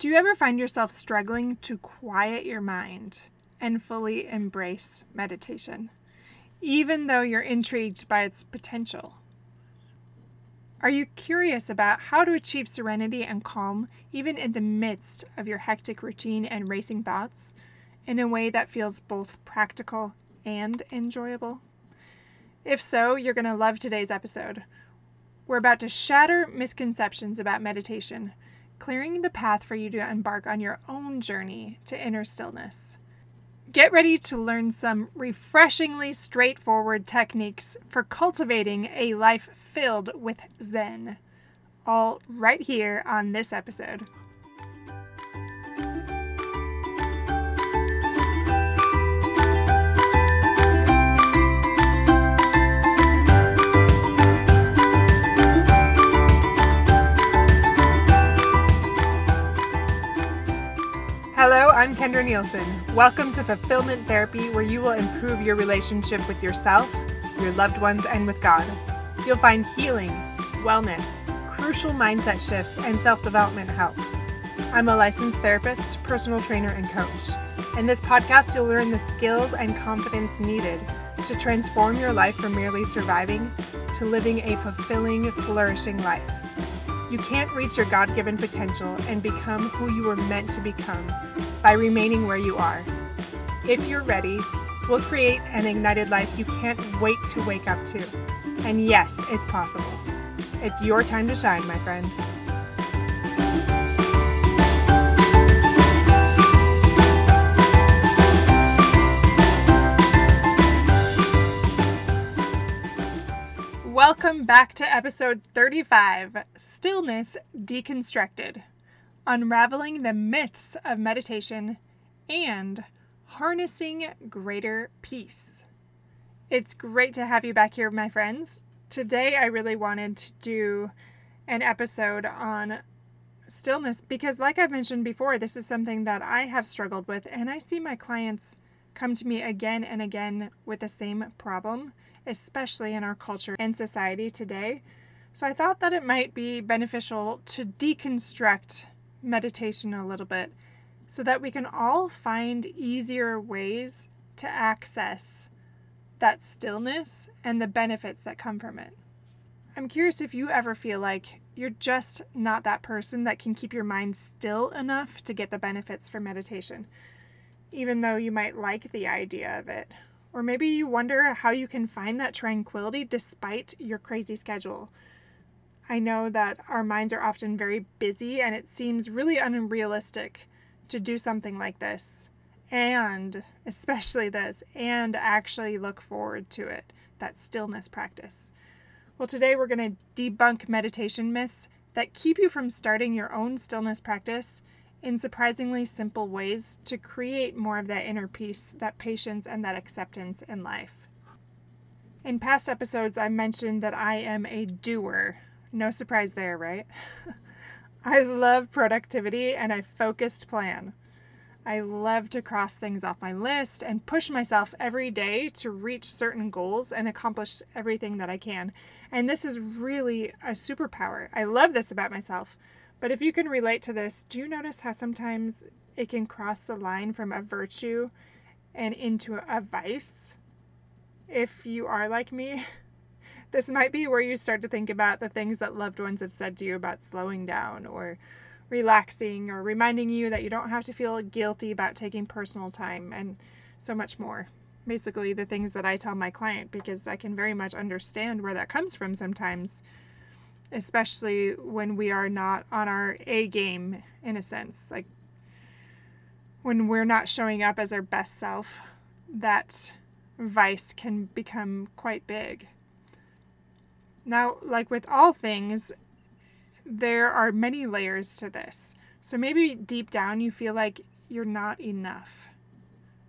Do you ever find yourself struggling to quiet your mind and fully embrace meditation, even though you're intrigued by its potential? Are you curious about how to achieve serenity and calm even in the midst of your hectic routine and racing thoughts in a way that feels both practical and enjoyable? If so, you're going to love today's episode. We're about to shatter misconceptions about meditation clearing the path for you to embark on your own journey to inner stillness. Get ready to learn some refreshingly straightforward techniques for cultivating a life filled with Zen, all right here on this episode. Nielsen. Welcome to Fulfillment Therapy, where you will improve your relationship with yourself, your loved ones, and with God. You'll find healing, wellness, crucial mindset shifts, and self development help. I'm a licensed therapist, personal trainer, and coach. In this podcast, you'll learn the skills and confidence needed to transform your life from merely surviving to living a fulfilling, flourishing life. You can't reach your God given potential and become who you were meant to become by remaining where you are. If you're ready, we'll create an ignited life you can't wait to wake up to. And yes, it's possible. It's your time to shine, my friend. Welcome back to episode 35 Stillness Deconstructed Unraveling the Myths of Meditation and Harnessing Greater Peace. It's great to have you back here, my friends. Today, I really wanted to do an episode on stillness because, like I've mentioned before, this is something that I have struggled with, and I see my clients come to me again and again with the same problem especially in our culture and society today. So I thought that it might be beneficial to deconstruct meditation a little bit so that we can all find easier ways to access that stillness and the benefits that come from it. I'm curious if you ever feel like you're just not that person that can keep your mind still enough to get the benefits from meditation, even though you might like the idea of it. Or maybe you wonder how you can find that tranquility despite your crazy schedule. I know that our minds are often very busy and it seems really unrealistic to do something like this, and especially this, and actually look forward to it that stillness practice. Well, today we're going to debunk meditation myths that keep you from starting your own stillness practice in surprisingly simple ways to create more of that inner peace, that patience, and that acceptance in life. In past episodes, I mentioned that I am a doer. No surprise there, right? I love productivity and a focused plan. I love to cross things off my list and push myself every day to reach certain goals and accomplish everything that I can. And this is really a superpower. I love this about myself. But if you can relate to this, do you notice how sometimes it can cross the line from a virtue and into a vice? If you are like me, this might be where you start to think about the things that loved ones have said to you about slowing down or relaxing or reminding you that you don't have to feel guilty about taking personal time and so much more. Basically, the things that I tell my client because I can very much understand where that comes from sometimes especially when we are not on our A game in a sense. Like when we're not showing up as our best self, that vice can become quite big. Now, like with all things, there are many layers to this. So maybe deep down you feel like you're not enough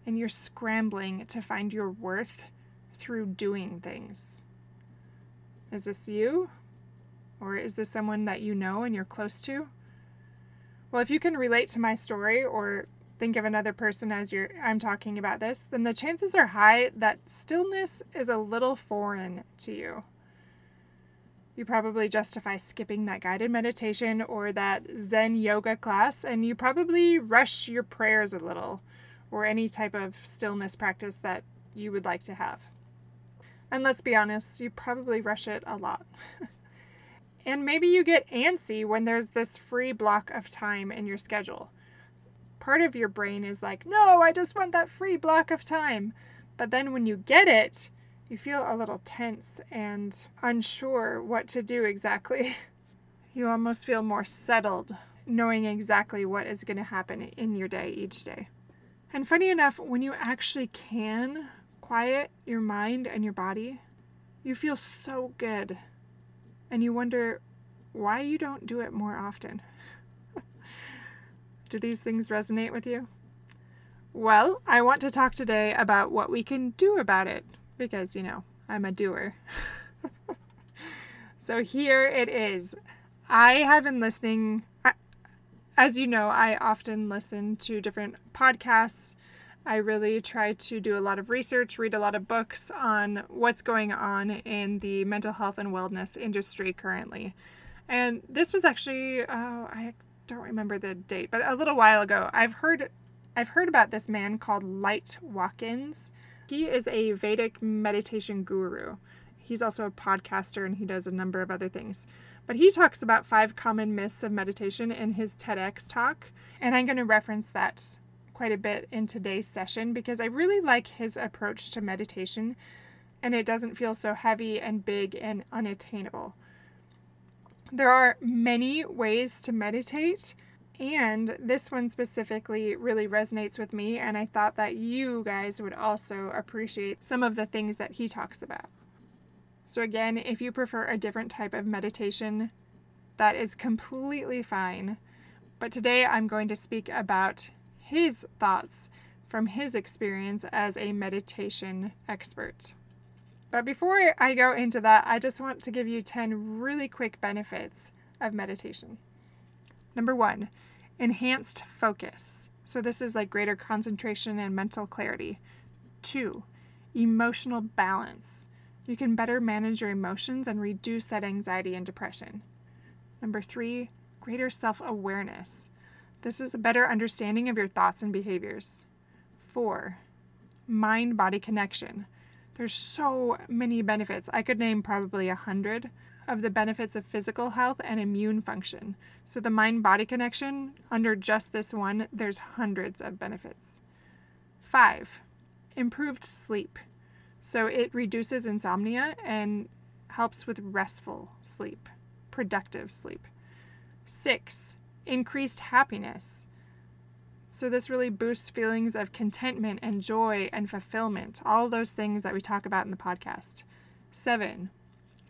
and you're scrambling to find your worth through doing things. Is this you? Or is this someone that you know and you're close to? Well, if you can relate to my story or think of another person as you're I'm talking about this, then the chances are high that stillness is a little foreign to you. You probably justify skipping that guided meditation or that Zen yoga class, and you probably rush your prayers a little or any type of stillness practice that you would like to have. And let's be honest, you probably rush it a lot. and maybe you get antsy when there's this free block of time in your schedule. Part of your brain is like, no, I just want that free block of time. But then when you get it, you feel a little tense and unsure what to do exactly. You almost feel more settled knowing exactly what is going to happen in your day each day. And funny enough, when you actually can quiet your mind and your body, you feel so good. And you wonder why you don't do it more often. do these things resonate with you? Well, I want to talk today about what we can do about it because, you know, I'm a doer. so here it is. I have been listening, as you know, I often listen to different podcasts I really try to do a lot of research, read a lot of books on what's going on in the mental health and wellness industry currently. And this was actually, uh, I don't remember the date, but a little while ago. I've heard, I've heard about this man called Light Watkins. He is a Vedic meditation guru. He's also a podcaster and he does a number of other things. But he talks about five common myths of meditation in his TEDx talk, and I'm going to reference that quite a bit in today's session because I really like his approach to meditation and it doesn't feel so heavy and big and unattainable. There are many ways to meditate, and this one specifically really resonates with me, and I thought that you guys would also appreciate some of the things that he talks about. So, again, if you prefer a different type of meditation, that is completely fine. But today I'm going to speak about his thoughts from his experience as a meditation expert. But before I go into that, I just want to give you 10 really quick benefits of meditation. Number one, enhanced focus. So, this is like greater concentration and mental clarity. Two, emotional balance. You can better manage your emotions and reduce that anxiety and depression. Number three, greater self awareness. This is a better understanding of your thoughts and behaviors. Four, mind body connection. There's so many benefits. I could name probably a hundred of the benefits of physical health and immune function. So, the mind body connection, under just this one, there's hundreds of benefits. Five, improved sleep. So, it reduces insomnia and helps with restful sleep, productive sleep. Six, increased happiness. So, this really boosts feelings of contentment and joy and fulfillment, all those things that we talk about in the podcast. Seven,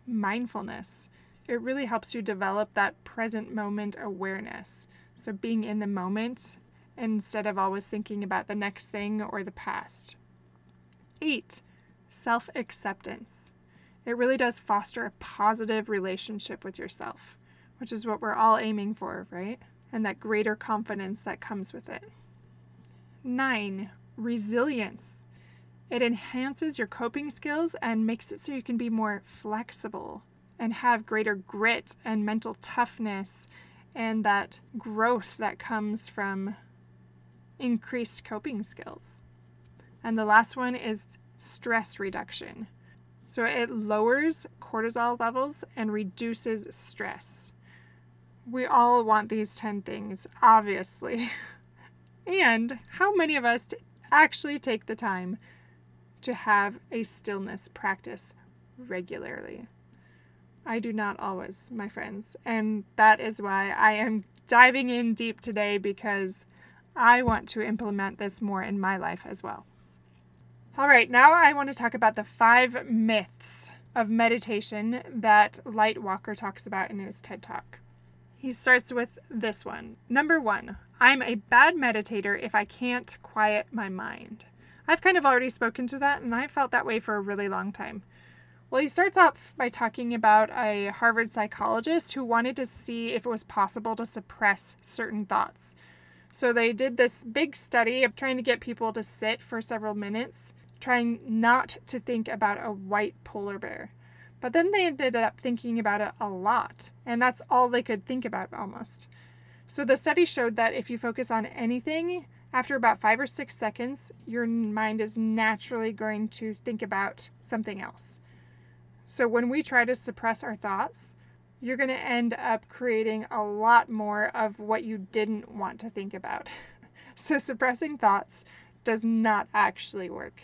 mindfulness. It really helps you develop that present moment awareness. So, being in the moment instead of always thinking about the next thing or the past. Eight, self acceptance. It really does foster a positive relationship with yourself which is what we're all aiming for, right? And that greater confidence that comes with it. Nine, resilience. It enhances your coping skills and makes it so you can be more flexible and have greater grit and mental toughness and that growth that comes from increased coping skills. And the last one is stress reduction. So it lowers cortisol levels and reduces stress. We all want these 10 things, obviously. and how many of us actually take the time to have a stillness practice regularly? I do not always, my friends. And that is why I am diving in deep today because I want to implement this more in my life as well. All right, now I want to talk about the five myths of meditation that Light Walker talks about in his TED Talk. He starts with this one. Number one, I'm a bad meditator if I can't quiet my mind. I've kind of already spoken to that, and I felt that way for a really long time. Well, he starts off by talking about a Harvard psychologist who wanted to see if it was possible to suppress certain thoughts. So they did this big study of trying to get people to sit for several minutes, trying not to think about a white polar bear. But then they ended up thinking about it a lot, and that's all they could think about almost. So the study showed that if you focus on anything, after about five or six seconds, your mind is naturally going to think about something else. So when we try to suppress our thoughts, you're going to end up creating a lot more of what you didn't want to think about. So suppressing thoughts does not actually work,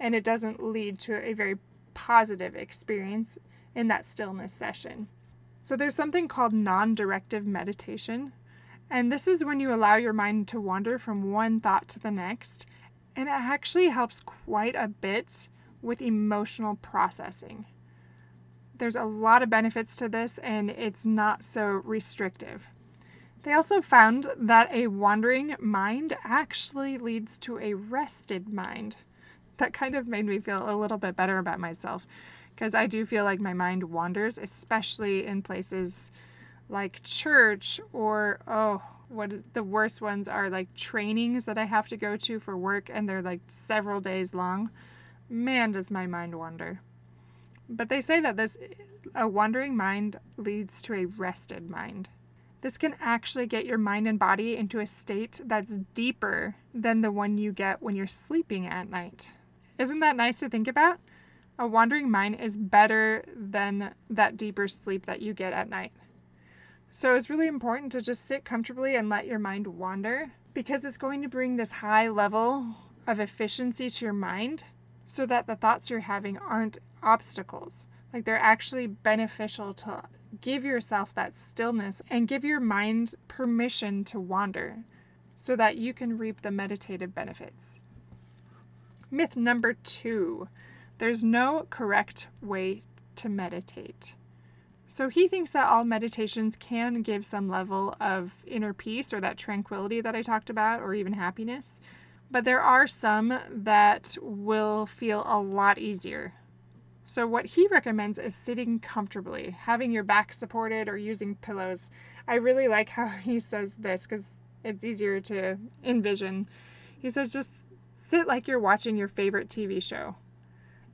and it doesn't lead to a very positive experience in that stillness session. So there's something called non directive meditation, and this is when you allow your mind to wander from one thought to the next, and it actually helps quite a bit with emotional processing. There's a lot of benefits to this, and it's not so restrictive. They also found that a wandering mind actually leads to a rested mind. That kind of made me feel a little bit better about myself because I do feel like my mind wanders, especially in places like church or oh what the worst ones are like trainings that I have to go to for work and they're like several days long. Man, does my mind wander. But they say that this a wandering mind leads to a rested mind. This can actually get your mind and body into a state that's deeper than the one you get when you're sleeping at night. Isn't that nice to think about? A wandering mind is better than that deeper sleep that you get at night. So it's really important to just sit comfortably and let your mind wander because it's going to bring this high level of efficiency to your mind so that the thoughts you're having aren't obstacles. Like they're actually beneficial to give yourself that stillness and give your mind permission to wander so that you can reap the meditative benefits. Myth number two there's no correct way to meditate. So he thinks that all meditations can give some level of inner peace or that tranquility that I talked about, or even happiness. But there are some that will feel a lot easier. So, what he recommends is sitting comfortably, having your back supported, or using pillows. I really like how he says this because it's easier to envision. He says just sit like you're watching your favorite TV show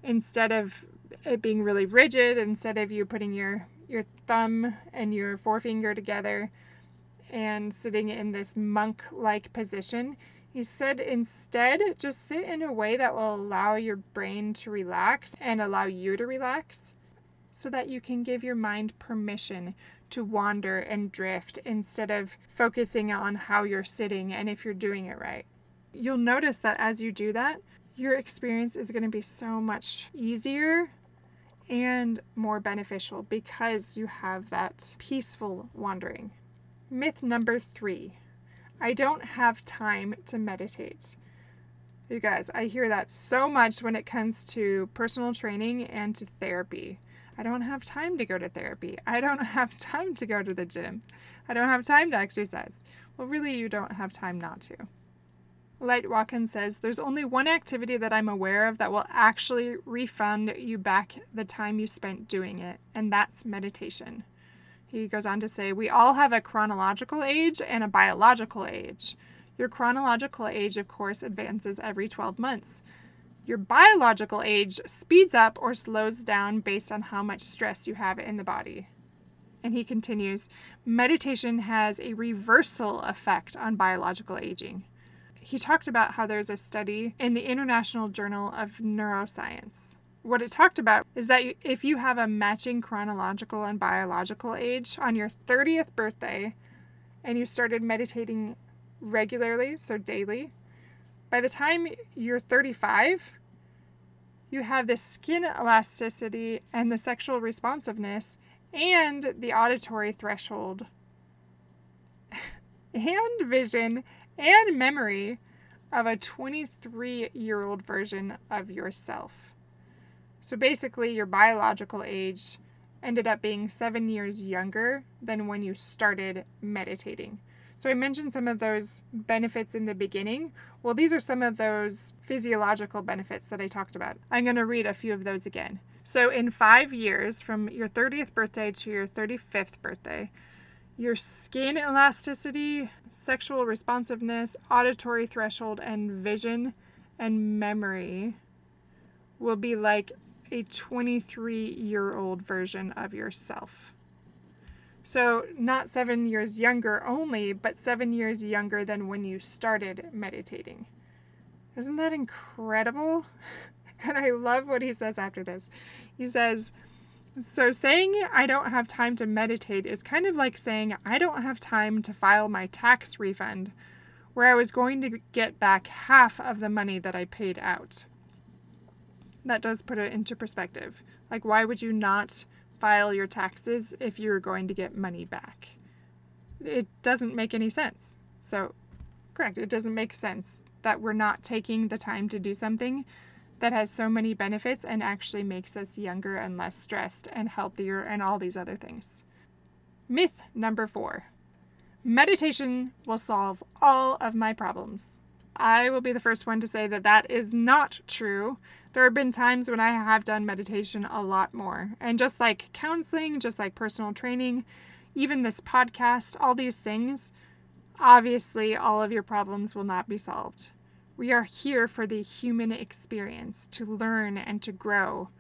instead of it being really rigid, instead of you putting your your thumb and your forefinger together and sitting in this monk like position. He said instead, just sit in a way that will allow your brain to relax and allow you to relax so that you can give your mind permission to wander and drift instead of focusing on how you're sitting and if you're doing it right. You'll notice that as you do that, your experience is going to be so much easier and more beneficial because you have that peaceful wandering. Myth number three I don't have time to meditate. You guys, I hear that so much when it comes to personal training and to therapy. I don't have time to go to therapy. I don't have time to go to the gym. I don't have time to exercise. Well, really, you don't have time not to. Light Watkins says, There's only one activity that I'm aware of that will actually refund you back the time you spent doing it, and that's meditation. He goes on to say, We all have a chronological age and a biological age. Your chronological age, of course, advances every 12 months. Your biological age speeds up or slows down based on how much stress you have in the body. And he continues, meditation has a reversal effect on biological aging he talked about how there's a study in the International Journal of Neuroscience. What it talked about is that if you have a matching chronological and biological age on your 30th birthday and you started meditating regularly, so daily, by the time you're 35, you have the skin elasticity and the sexual responsiveness and the auditory threshold and vision and memory of a 23 year old version of yourself. So basically, your biological age ended up being seven years younger than when you started meditating. So I mentioned some of those benefits in the beginning. Well, these are some of those physiological benefits that I talked about. I'm going to read a few of those again. So, in five years, from your 30th birthday to your 35th birthday, your skin elasticity, sexual responsiveness, auditory threshold, and vision and memory will be like a 23 year old version of yourself. So, not seven years younger only, but seven years younger than when you started meditating. Isn't that incredible? And I love what he says after this. He says, So saying I don't have time to meditate is kind of like saying I don't have time to file my tax refund, where I was going to get back half of the money that I paid out. That does put it into perspective. Like, why would you not file your taxes if you're going to get money back? It doesn't make any sense. So, correct, it doesn't make sense that we're not taking the time to do something that has so many benefits and actually makes us younger and less stressed and healthier and all these other things. Myth number four meditation will solve all of my problems. I will be the first one to say that that is not true. There have been times when I have done meditation a lot more. And just like counseling, just like personal training, even this podcast, all these things, obviously all of your problems will not be solved. We are here for the human experience to learn and to grow.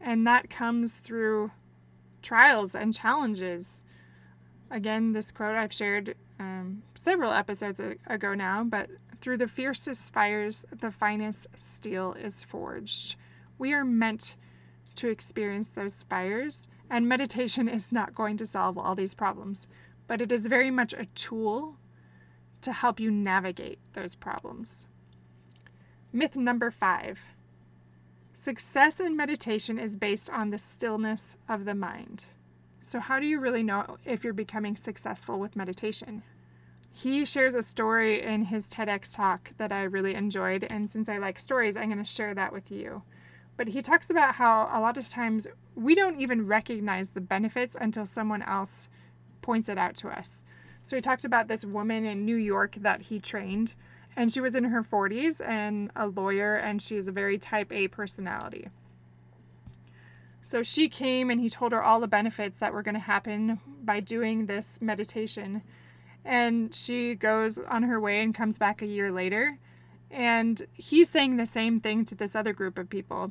And that comes through trials and challenges. Again, this quote I've shared um, several episodes ago now, but through the fiercest fires, the finest steel is forged. We are meant to experience those fires, and meditation is not going to solve all these problems, but it is very much a tool to help you navigate those problems. Myth number five success in meditation is based on the stillness of the mind. So, how do you really know if you're becoming successful with meditation? He shares a story in his TEDx talk that I really enjoyed, and since I like stories, I'm going to share that with you. But he talks about how a lot of times we don't even recognize the benefits until someone else points it out to us. So, he talked about this woman in New York that he trained and she was in her 40s and a lawyer, and she's a very type A personality. So she came and he told her all the benefits that were going to happen by doing this meditation. And she goes on her way and comes back a year later. And he's saying the same thing to this other group of people.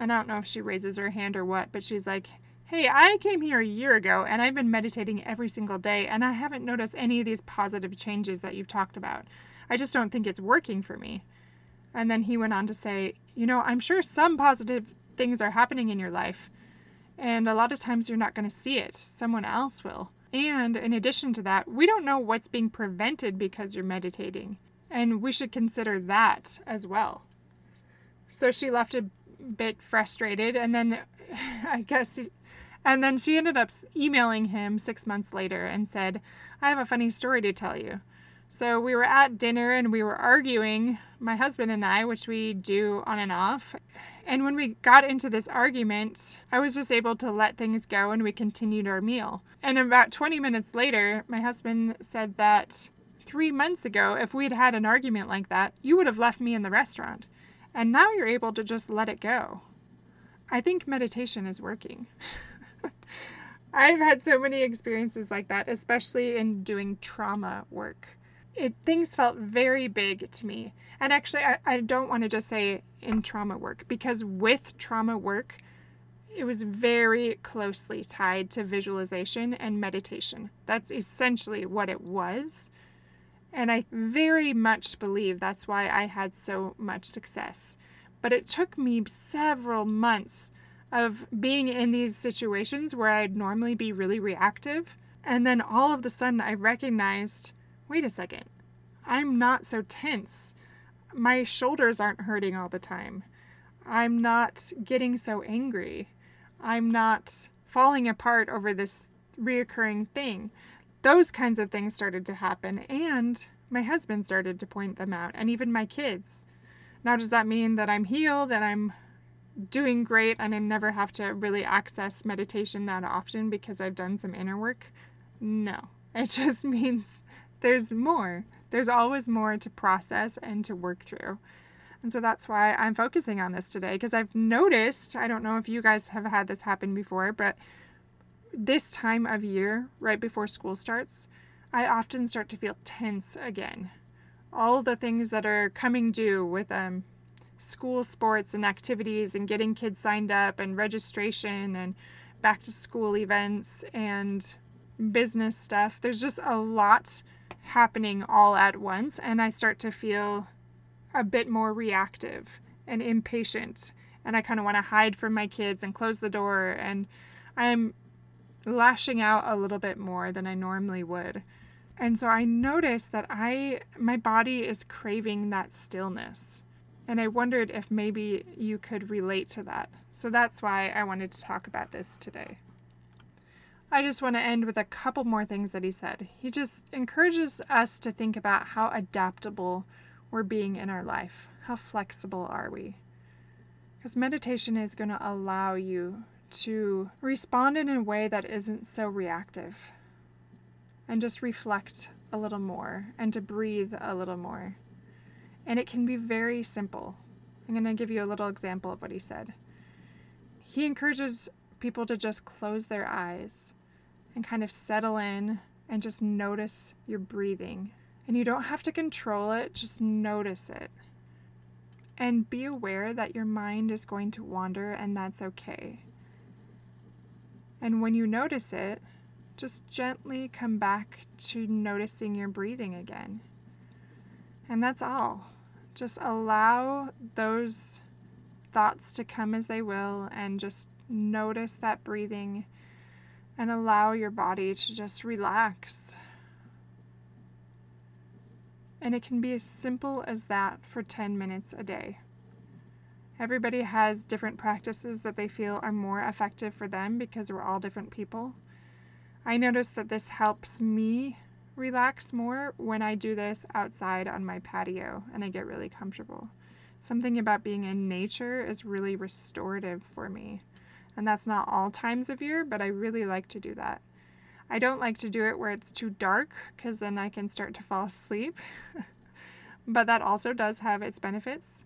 And I don't know if she raises her hand or what, but she's like, Hey, I came here a year ago and I've been meditating every single day and I haven't noticed any of these positive changes that you've talked about. I just don't think it's working for me. And then he went on to say, You know, I'm sure some positive things are happening in your life. And a lot of times you're not going to see it, someone else will. And in addition to that, we don't know what's being prevented because you're meditating. And we should consider that as well. So she left a bit frustrated. And then I guess, and then she ended up emailing him six months later and said, I have a funny story to tell you. So we were at dinner and we were arguing, my husband and I, which we do on and off. And when we got into this argument, I was just able to let things go and we continued our meal. And about 20 minutes later, my husband said that three months ago, if we'd had an argument like that, you would have left me in the restaurant. And now you're able to just let it go. I think meditation is working. I've had so many experiences like that, especially in doing trauma work it things felt very big to me. And actually, I, I don't want to just say in trauma work because with trauma work, it was very closely tied to visualization and meditation. That's essentially what it was. And I very much believe that's why I had so much success. But it took me several months of being in these situations where I'd normally be really reactive. And then all of a sudden, I recognized wait a second, I'm not so tense. My shoulders aren't hurting all the time. I'm not getting so angry. I'm not falling apart over this reoccurring thing. Those kinds of things started to happen, and my husband started to point them out, and even my kids. Now, does that mean that I'm healed and I'm doing great and I never have to really access meditation that often because I've done some inner work? No. It just means there's more. There's always more to process and to work through. And so that's why I'm focusing on this today because I've noticed, I don't know if you guys have had this happen before, but this time of year, right before school starts, I often start to feel tense again. All the things that are coming due with um, school sports and activities and getting kids signed up and registration and back to school events and business stuff. There's just a lot happening all at once, and I start to feel a bit more reactive and impatient. And I kind of want to hide from my kids and close the door. And I'm lashing out a little bit more than I normally would. And so I noticed that I my body is craving that stillness. And I wondered if maybe you could relate to that. So that's why I wanted to talk about this today. I just want to end with a couple more things that he said. He just encourages us to think about how adaptable we're being in our life. How flexible are we? Because meditation is going to allow you to respond in a way that isn't so reactive and just reflect a little more and to breathe a little more. And it can be very simple. I'm going to give you a little example of what he said. He encourages people to just close their eyes and kind of settle in and just notice your breathing. And you don't have to control it, just notice it. And be aware that your mind is going to wander, and that's okay. And when you notice it, just gently come back to noticing your breathing again. And that's all. Just allow those thoughts to come as they will and just notice that breathing and allow your body to just relax. And it can be as simple as that for 10 minutes a day. Everybody has different practices that they feel are more effective for them because we're all different people. I notice that this helps me relax more when I do this outside on my patio and I get really comfortable. Something about being in nature is really restorative for me. And that's not all times of year, but I really like to do that. I don't like to do it where it's too dark because then I can start to fall asleep. but that also does have its benefits.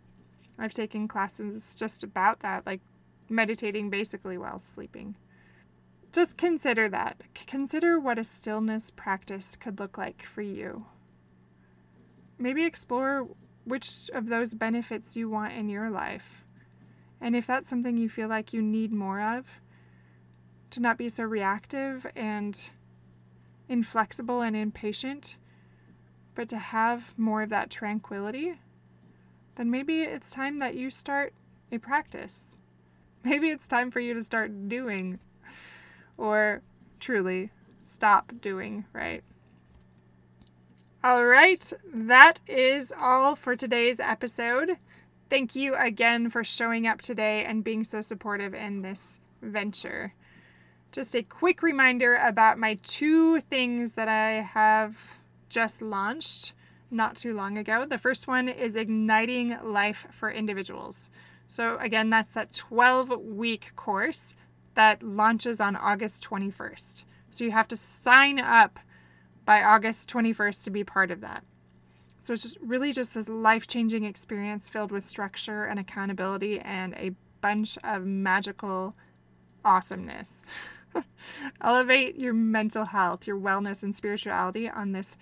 I've taken classes just about that, like meditating basically while sleeping. Just consider that. Consider what a stillness practice could look like for you. Maybe explore which of those benefits you want in your life. And if that's something you feel like you need more of, to not be so reactive and inflexible and impatient, but to have more of that tranquility then maybe it's time that you start a practice. Maybe it's time for you to start doing or truly stop doing, right? All right, that is all for today's episode. Thank you again for showing up today and being so supportive in this venture. Just a quick reminder about my two things that I have just launched not too long ago. The first one is Igniting Life for Individuals. So, again, that's that 12 week course that launches on August 21st. So, you have to sign up by August 21st to be part of that. So, it's just really just this life changing experience filled with structure and accountability and a bunch of magical awesomeness. Elevate your mental health, your wellness, and spirituality on this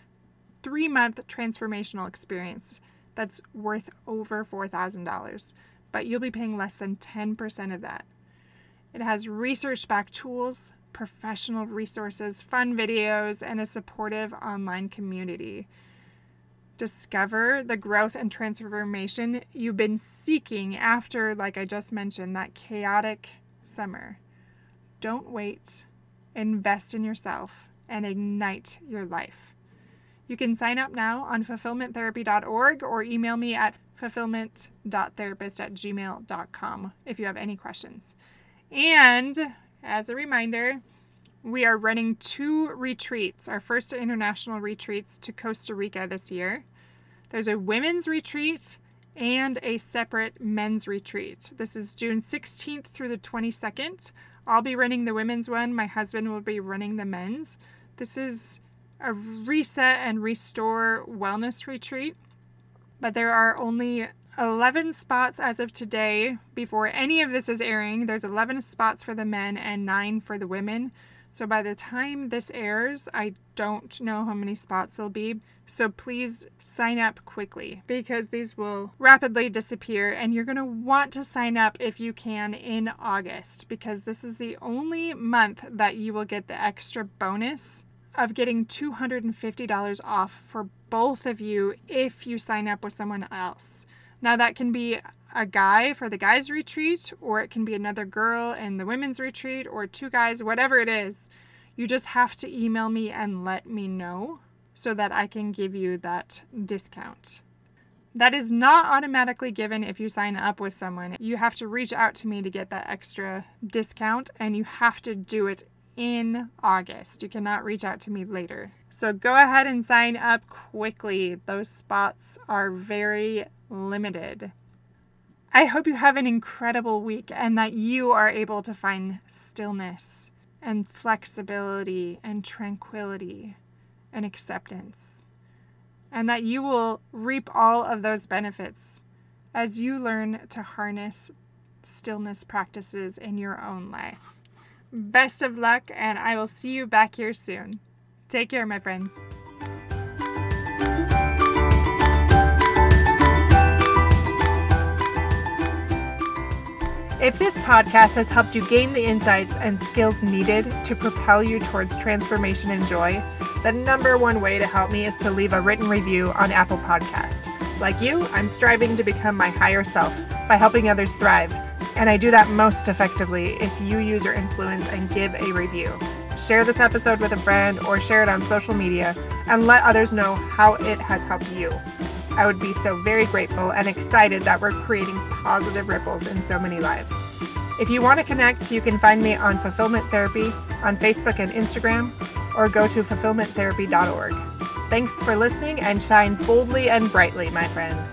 three month transformational experience that's worth over $4,000, but you'll be paying less than 10% of that. It has research backed tools, professional resources, fun videos, and a supportive online community. Discover the growth and transformation you've been seeking after, like I just mentioned, that chaotic summer. Don't wait. Invest in yourself and ignite your life. You can sign up now on fulfillmenttherapy.org or email me at fulfillment.therapist at gmail.com if you have any questions. And as a reminder, we are running two retreats, our first international retreats to Costa Rica this year. There's a women's retreat and a separate men's retreat. This is June 16th through the 22nd. I'll be running the women's one, my husband will be running the men's. This is a reset and restore wellness retreat, but there are only 11 spots as of today. Before any of this is airing, there's 11 spots for the men and 9 for the women. So by the time this airs, I don't know how many spots there'll be. So please sign up quickly because these will rapidly disappear and you're going to want to sign up if you can in August because this is the only month that you will get the extra bonus of getting $250 off for both of you if you sign up with someone else. Now, that can be a guy for the guys' retreat, or it can be another girl in the women's retreat, or two guys, whatever it is. You just have to email me and let me know so that I can give you that discount. That is not automatically given if you sign up with someone. You have to reach out to me to get that extra discount, and you have to do it in August. You cannot reach out to me later. So go ahead and sign up quickly. Those spots are very limited. I hope you have an incredible week and that you are able to find stillness and flexibility and tranquility and acceptance. And that you will reap all of those benefits as you learn to harness stillness practices in your own life. Best of luck, and I will see you back here soon. Take care, my friends. If this podcast has helped you gain the insights and skills needed to propel you towards transformation and joy, the number one way to help me is to leave a written review on Apple Podcast. Like you, I'm striving to become my higher self by helping others thrive, and I do that most effectively if you use your influence and give a review. Share this episode with a friend or share it on social media and let others know how it has helped you. I would be so very grateful and excited that we're creating positive ripples in so many lives. If you want to connect, you can find me on Fulfillment Therapy on Facebook and Instagram, or go to fulfillmenttherapy.org. Thanks for listening and shine boldly and brightly, my friend.